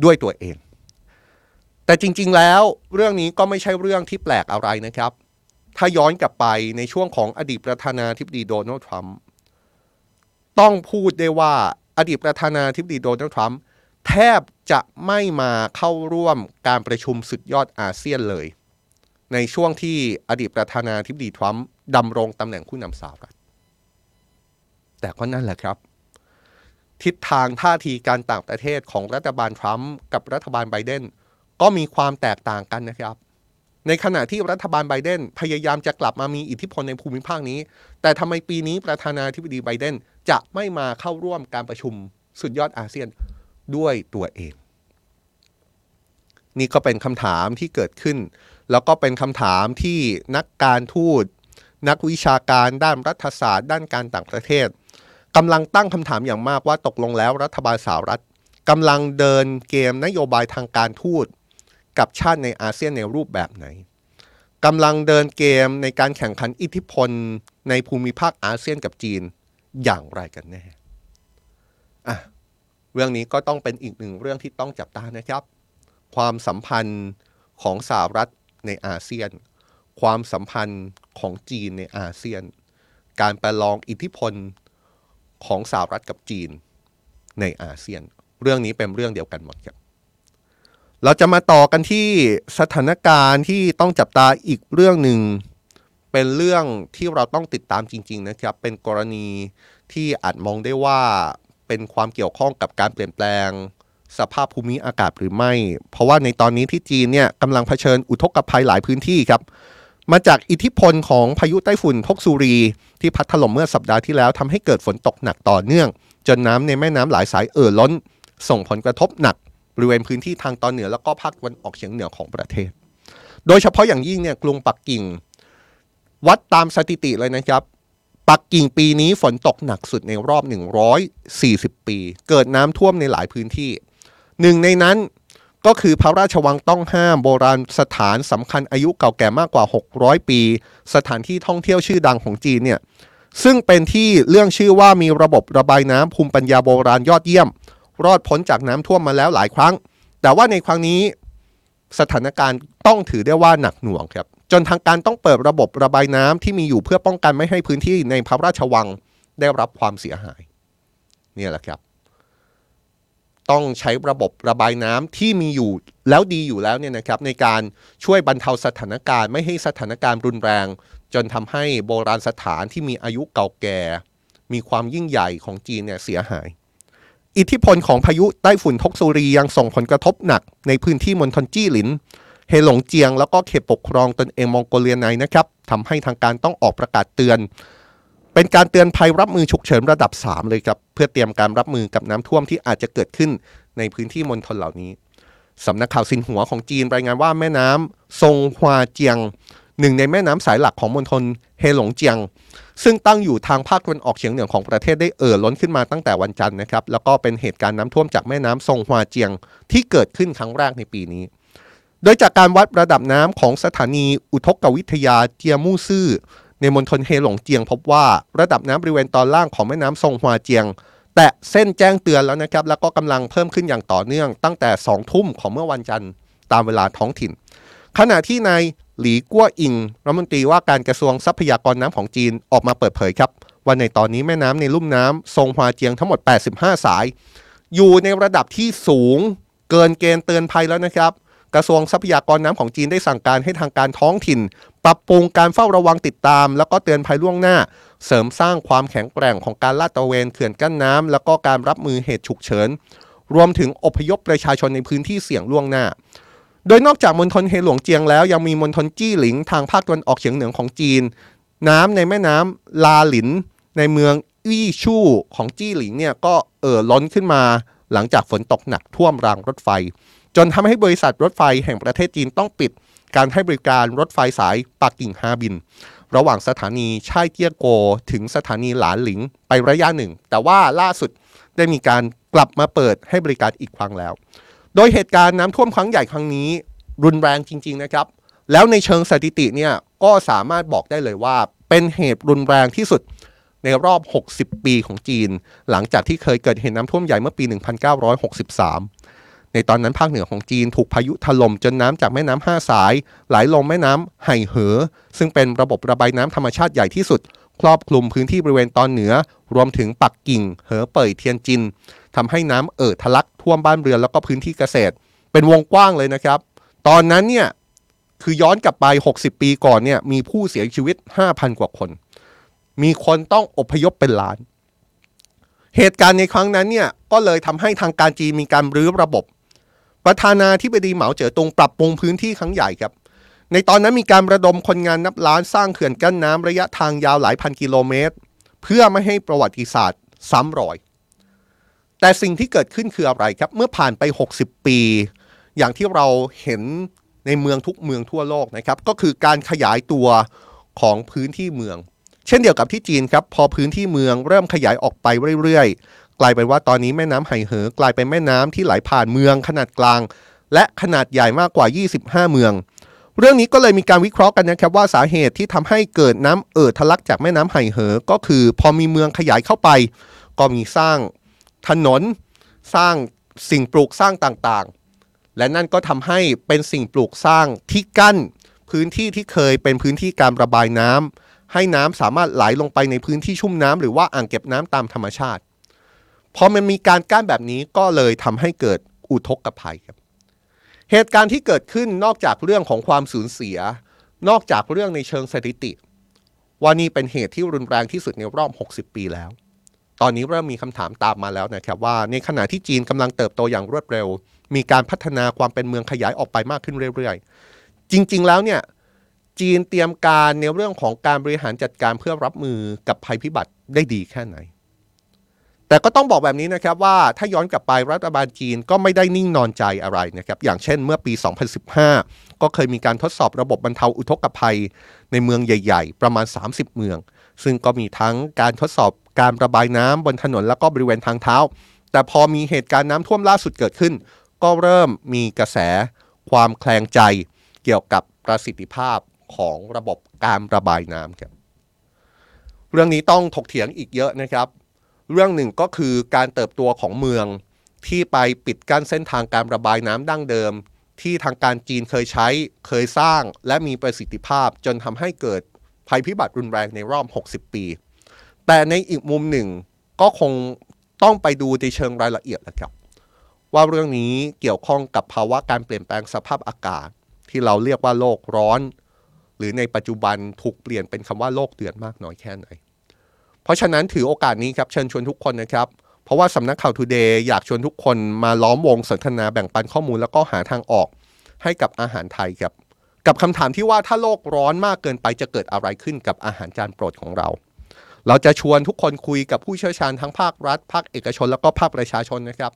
ด้วยตัวเอง แต่จริงๆแล้วเรื่องนี้ก็ไม่ใช่เรื่องที่แปลกอะไรนะครับ ถ้าย้อนกลับไปในช่วงของอดีตประธานาธิบดีโดนัลด์ทรัมป์ต้องพูดได้ว่าอดีตประธานาธิบดีโดนัลด์ทรัมป์แทบจะไม่มาเข้าร่วมการประชุมสุดยอดอาเซียนเลย ในช่วงที่อดีตประธานาธิบดีทรัมป์ดำรงตำแหน่งผู้นำสหรัฐ แต่ก็นั่นแหละครับ ทิศทางท่าทีการต่างประเทศของรัฐบาลทรัมป์กับรัฐบาลไบเดนก็มีความแตกต่างกันนะครับ ในขณะที่รัฐบาลไบเดนพยายามจะกลับมามีอิทธิพลในภูมิภาคนี้ แต่ทำไมปีนี้ประธานาธิบดีไบเดนจะไม่มาเข้าร่วมการประชุมสุดยอดอาเซียนด้วยตัวเอง นี่ก็เป็นคำถามที่เกิดขึ้น แล้วก็เป็นคำถามที่นักการทูต นักวิชาการด้านรัฐศาสตร์ ด้านการต่างประเทศกำลังตั้งคำถามอย่างมากว่าตกลงแล้วรัฐบาลสหรัฐกำลังเดินเกมนโยบายทางการทูต กับชาติในอาเซียนในรูปแบบไหนกำลังเดินเกมในการแข่งขันอิทธิพลในภูมิภาคอาเซียนกับจีนอย่างไรกันแน่อะเรื่องนี้ก็ต้องเป็นอีกหนึ่งเรื่องที่ต้องจับตานะครับ ความสัมพันธ์ของสหรัฐ ในอาเซียน ความสัมพันธ์ของจีนในอาเซียน การประลองอิทธิพลของสหรัฐกับจีนในอาเซียน เรื่องนี้เป็นเรื่องเดียวกันหมดครับ เราจะมาต่อกันที่สถานการณ์ที่ต้องจับตาอีกเรื่องหนึ่งเป็นเรื่องที่เราต้องติดตามจริง ๆ นะครับ เป็นกรณีที่อาจมองได้ว่าเป็นความเกี่ยวข้องกับการเปลี่ยนแปลง สภาพภูมิอากาศหรือไม่ เพราะว่าในตอนนี้ที่จีนเนี่ยกำลังเผชิญอุทกภัยหลายพื้นที่ครับ มาจากอิทธิพลของพายุไต้ฝุ่นทกซูรี ที่พัดถล่มเมื่อสัปดาห์ที่แล้วทำให้เกิดฝนตกหนักต่อเนื่อง จนน้ำในแม่น้ำหลายสายเอ่อล้น ส่งผลกระทบหนักบริเวณพื้นที่ทางตอนเหนือแล้วก็ภาคตะวันออกเฉียงเหนือของประเทศ โดยเฉพาะอย่างยิ่งเนี่ยกรุงปักกิ่ง วัดตามสถิติเลยนะครับปักกิ่งปีนี้ฝนตกหนักสุดในรอบ 140 ปี เกิดน้ำท่วมในหลายพื้นที่ หนึ่งในนั้นก็คือพระราชวังต้องห้ามโบราณสถานสำคัญอายุเก่าแก่มากกว่า 600 ปี สถานที่ท่องเที่ยวชื่อดังของจีนเนี่ยซึ่งเป็นที่เรื่องชื่อว่ามีระบบระบายน้ำภูมิปัญญาโบราณยอดเยี่ยม รอดพ้นจากน้ำท่วมมาแล้วหลายครั้ง แต่ว่าในครั้งนี้สถานการณ์ต้องถือได้ว่าหนักหน่วงครับ จนทางการต้องเปิดระบบระบายน้ำที่มีอยู่เพื่อป้องกันไม่ให้พื้นที่ในพระราชวังได้รับความเสียหาย เนี่ยแหละครับ ต้องใช้ระบบระบายน้ำที่มีอยู่แล้วดีอยู่แล้วเนี่ยนะครับในการช่วยบรรเทาสถานการณ์ไม่ให้สถานการณ์รุนแรง จนทำให้โบราณสถานที่มีอายุเก่าแก่ มีความยิ่งใหญ่ของจีนเนี่ยเสียหาย อิทธิพลของพายุใต้ฝุ่นทกซูรียังส่งผลกระทบหนักในพื้นที่มณฑลจี้หลินเฮหลงเจียงแล้วก็เขตปกครองตนเองมองโกเลียในนะครับทำให้ทางการต้องออกประกาศเตือน เป็นการเตือนภัยรับมือฉุกเฉินระดับ 3 เลยครับ เพื่อเตรียมการรับมือกับน้ำท่วมที่อาจจะเกิดขึ้นในพื้นที่มณฑลเหล่านี้สำนักข่าวซินหัวของจีนรายงานว่าแม่น้ำซงฮวาเจียง หนึ่งในแม่น้ำสายหลักของมณฑลเฮหลงเจียง ซึ่งตั้งอยู่ทางภาคตะวันออกเฉียงเหนือของประเทศได้เอ่อล้นขึ้นมาตั้งแต่วันจันทร์นะครับแล้วก็เป็นเหตุการณ์น้ำท่วมจากแม่น้ำซงฮวาเจียง ที่เกิดขึ้นครั้งแรกในปีนี้ โดยจากการวัดระดับน้ำของสถานีอุทกวิทยาเจียมู่ซื่อ ในมณฑลเฮหลงเจียงพบว่าระดับน้ำบริเวณตอนล่างของแม่น้ำซงฮวาเจียง แตะเส้นแจ้งเตือนแล้วนะครับแล้วก็กำลังเพิ่มขึ้นอย่างต่อเนื่อง ตั้งแต่2ทุ่มของเมื่อวันจันทร์ตามเวลาท้องถิ่น ขณะที่นายหลีกัวอิงรัฐมนตรีว่าการกระทรวงทรัพยากรน้ำของจีนออกมาเปิดเผยครับว่าในตอนนี้แม่น้ำในลุ่มน้ำซงฮวาเจียงทั้งหมด 85 สาย อยู่ในระดับที่สูงเกินเกณฑ์เตือนภัยแล้วนะครับ กระทรวงทรัพยากรน้ำของจีนได้สั่งการให้ทางการท้องถิ่น ปรับปรุงการเฝ้าระวังติดตาม แล้วก็เตือนภัยล่วงหน้า เสริมสร้างความแข็งแกร่งของการลาดตระเวนเขื่อนกั้นน้ำแล้วก็การรับมือเหตุฉุกเฉิน รวมถึงอพยพประชาชนในพื้นที่เสี่ยงล่วงหน้า โดยนอกจากมณฑลเฮหลวงเจียงแล้วยังมีมณฑลจี้หลิงทางภาคตะวันออกเฉียงเหนือของจีน น้ำในแม่น้ำลาหลิน ในเมืองอี้ชู่ของจี้หลิงเนี่ยก็เอ่อล้นขึ้นมา หลังจากฝนตกหนักท่วมรางรถไฟ จนทำให้บริษัทรถไฟแห่งประเทศจีนต้องปิด การให้บริการรถไฟสายปักกิ่งฮาบิน ระหว่างสถานีช่ายเตี้ยโก ถึงสถานีหลานหลิงไประยะหนึ่ง แต่ว่าล่าสุดได้มีการกลับมาเปิดให้บริการอีกครั้งแล้ว โดยเหตุการณ์น้ำท่วมครั้งใหญ่ครั้งนี้ รุนแรงจริง ๆนะครับ แล้วในเชิงสถิติเนี่ยก็สามารถบอกได้เลยว่า เป็นเหตุรุนแรงที่สุดในรอบ 60 ปีของจีน หลังจากที่เคยเกิดเหตุน้ำท่วมใหญ่เมื่อปี 1963 ในตอนนั้นภาคเหนือของจีนถูกพายุถล่มจนน้ำจากแม่น้ำห้าสาย ไหลลงแม่น้ำไห่เหอ ซึ่งเป็นระบบระบายน้ำธรรมชาติใหญ่ที่สุด ครอบคลุมพื้นที่บริเวณตอนเหนือ รวมถึงปักกิ่ง เหอเป่ยเทียนจินทำให้น้ำเอ่อทะลักท่วมบ้านเรือนแล้วก็พื้นที่เกษตร เป็นวงกว้างเลยนะครับ ตอนนั้นเนี่ยคือย้อนกลับไป 60 ปีก่อนเนี่ยมีผู้เสียชีวิต 5,000 กว่าคน มีคนต้องอพยพเป็นล้าน เหตุการณ์ในครั้งนั้นเนี่ยก็เลยทำให้ทางการจีนมีการรื้อระบบ ประธานาธิบดีเหมาเจ๋อตงปรับปรุงพื้นที่ครั้งใหญ่ครับ ในตอนนั้นมีการระดมคนงานนับล้านสร้างเขื่อนกั้นน้ำระยะทางยาวหลายพันกิโลเมตร เพื่อไม่ให้ประวัติศาสตร์ซ้ำรอย แต่สิ่งที่เกิดขึ้นคืออะไรครับ เมื่อผ่านไป 60 ปี อย่างที่เราเห็นในเมืองทุกเมืองทั่วโลกนะครับ ก็คือการขยายตัวของพื้นที่เมือง เช่นเดียวกับที่จีนครับ พอพื้นที่เมืองเริ่มขยายออกไปเรื่อย ลายเป็นว่าตอนนี้แม่น้ำไหเหอกลายเป็นแม่น้ำที่ไหลผ่านเมืองขนาดกลาง และขนาดใหญ่มากกว่า 25 เมือง เรื่องนี้ก็เลยมีการวิเคราะห์กันนะครับว่าสาเหตุที่ทำให้เกิดน้ำเอ่อทะลักจากแม่น้ำไหเหอ ก็คือพอมีเมืองขยายเข้าไป ก็มีสร้างถนนสร้างสิ่งปลูกสร้างต่างๆ และนั่นก็ทำให้เป็นสิ่งปลูกสร้างที่กั้นพื้นที่ที่เคยเป็นพื้นที่การระบายน้ำให้น้ำสามารถไหลลงไปในพื้นที่ชุ่มน้ำหรือว่าอ่างเก็บน้ำตามธรรมชาติ พอมันมีการกั้นแบบนี้ก็เลยทำให้เกิดอุทกภัยครับ เหตุการณ์ที่เกิดขึ้นนอกจากเรื่องของความสูญเสีย นอกจากเรื่องในเชิงสถิติ ว่านี่เป็นเหตุที่รุนแรงที่สุดในรอบ 60 ปีแล้ว ตอนนี้เริ่มมีคำถามตามมาแล้วนะครับว่า ในขณะที่จีนกำลังเติบโตอย่างรวดเร็ว มีการพัฒนาความเป็นเมืองขยายออกไปมากขึ้นเรื่อยๆ จริง ๆ แล้วเนี่ยจีนเตรียมการในเรื่องของการบริหารจัดการเพื่อรับมือกับภัยพิบัติได้ดีแค่ไหน แต่ก็ต้องบอกแบบนี้นะครับว่าถ้าย้อนกลับไปรัฐบาลจีนก็ไม่ได้นิ่งนอนใจอะไรนะครับอย่างเช่นเมื่อปี 2015 ก็เคยมีการทดสอบระบบบรรเทาอุทกภัยในเมืองใหญ่ ๆ ประมาณ 30 เมือง ซึ่งก็มีทั้งการทดสอบการระบายน้ำบนถนนแล้วก็บริเวณทางเท้า แต่พอมีเหตุการณ์น้ำท่วมล่าสุดเกิดขึ้น ก็เริ่มมีกระแสความแคลงใจเกี่ยวกับประสิทธิภาพของระบบการระบายน้ำครับเรื่องนี้ต้องถกเถียงอีกเยอะนะครับ เรื่องหนึ่งก็คือการเติบโตของเมือง ที่ไปปิดกั้นเส้นทางการระบายน้ำดั้งเดิม ที่ทางการจีนเคยใช้เคยสร้าง และมีประสิทธิภาพจนทำให้เกิดภัยพิบัติรุนแรงในรอบ 60 ปี แต่ในอีกมุมหนึ่งก็คงต้องไปดูในเชิงรายละเอียดแหละครับ ว่าเรื่องนี้เกี่ยวข้องกับภาวะการเปลี่ยนแปลงสภาพอากาศ ที่เราเรียกว่าโลกร้อน หรือในปัจจุบันถูกเปลี่ยนเป็นคำว่าโลกเดือดมากน้อยแค่ไหน เพราะฉะนั้นถือโอกาสนี้ครับเชิญชวนทุกคนนะครับ เพราะว่าสำนักข่าวทูเดย์อยากชวนทุกคนมาล้อมวงสนทนาแบ่งปันข้อมูลแล้วก็หาทางออกให้กับอาหารไทยครับกับคำถามที่ว่าถ้าโลกร้อนมากเกินไปจะเกิดอะไรขึ้นกับอาหารจานโปรดของเรา เราจะชวนทุกคนคุยกับผู้เชี่ยวชาญทั้งภาครัฐ ภาคเอกชน แล้วก็ภาคประชาชนนะครับ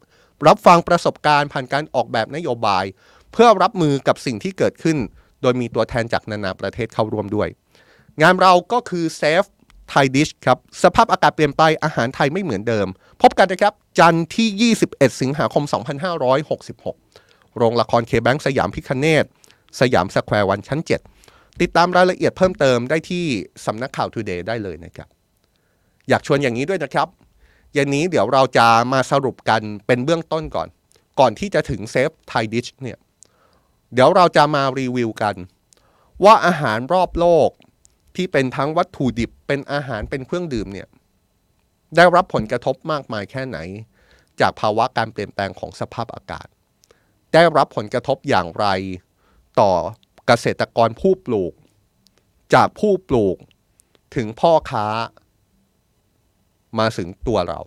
รับฟังประสบการณ์ผ่านการออกแบบนโยบาย เพื่อรับมือกับสิ่งที่เกิดขึ้น โดยมีตัวแทนจากนานาประเทศเข้าร่วมด้วย งานเราก็คือ Safe Thai Dish ครับสภาพอากาศเปลี่ยนไปอาหารไทยไม่เหมือนเดิม พบกันนะครับ จันทร์ที่ 21 สิงหาคม 2566 โรงละคร KBank สยามพิฆเนศสยามสแควร์วันชั้น 7 ติดตามรายละเอียดเพิ่มเติมได้ที่สำนักข่าว Today ได้เลยนะครับ อยากชวนอย่างนี้ด้วยนะครับเย็นนี้เดี๋ยวเราจะมาสรุปกันเป็นเบื้องต้นก่อน ก่อนที่จะถึงเซฟไทยดิชเนี่ยเดี๋ยวเราจะมารีวิวกัน ว่าอาหารรอบโลก ที่เป็นทั้งวัตถุดิบเป็นอาหารเป็นเครื่องดื่มเนี่ยได้รับผลกระทบมากมายแค่ไหน จากภาวะการเปลี่ยนแปลงของสภาพอากาศ ได้รับผลกระทบอย่างไรต่อเกษตรกรผู้ปลูก จากผู้ปลูกถึงพ่อค้า มาถึงตัวเรา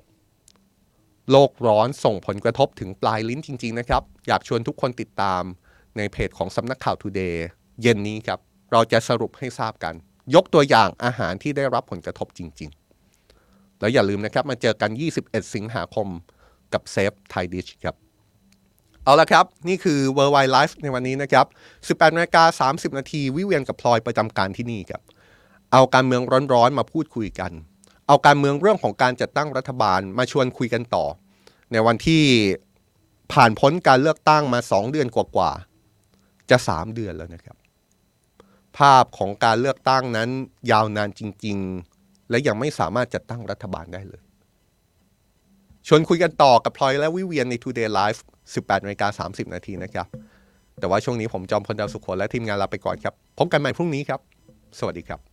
โลกร้อนส่งผลกระทบถึงปลายลิ้นจริง ๆ นะครับ อยากชวนทุกคนติดตามในเพจของสำนักข่าว Today เย็นนี้ครับ เราจะสรุปให้ทราบกัน ยกตัวอย่างอาหารที่ได้รับผลกระทบจริง ๆ แล้วอย่าลืมนะครับ มาเจอกัน 21 สิงหาคมกับเซฟไทยดิชครับ เอาละครับ นี่คือ World Wide Life ในวันนี้นะครับ 18นาฬิกา30 นาทีวิเวียนกับพลอยประจำการที่นี่ครับ เอาการเมืองร้อนๆ มาพูดคุยกัน เอาการเมืองเรื่องของการจัดตั้งรัฐบาลมาชวนคุยกันต่อ ในวันที่ผ่านพ้นการเลือกตั้งมา 2 เดือนกว่าๆจะ 3 เดือนแล้วนะครับ ภาพของการเลือกตั้งนั้นยาวนานจริง ๆ และยังไม่สามารถจัดตั้งรัฐบาลได้เลยชวนคุยกันต่อกับพลอยและวิเวียนใน Today Live 18นาฬิกา30 นาทีนะครับ แต่ว่าช่วงนี้ผมจอมพลดาวสุขโขและทีมงานลาไปก่อนครับ พบกันใหม่พรุ่งนี้ครับ สวัสดีครับ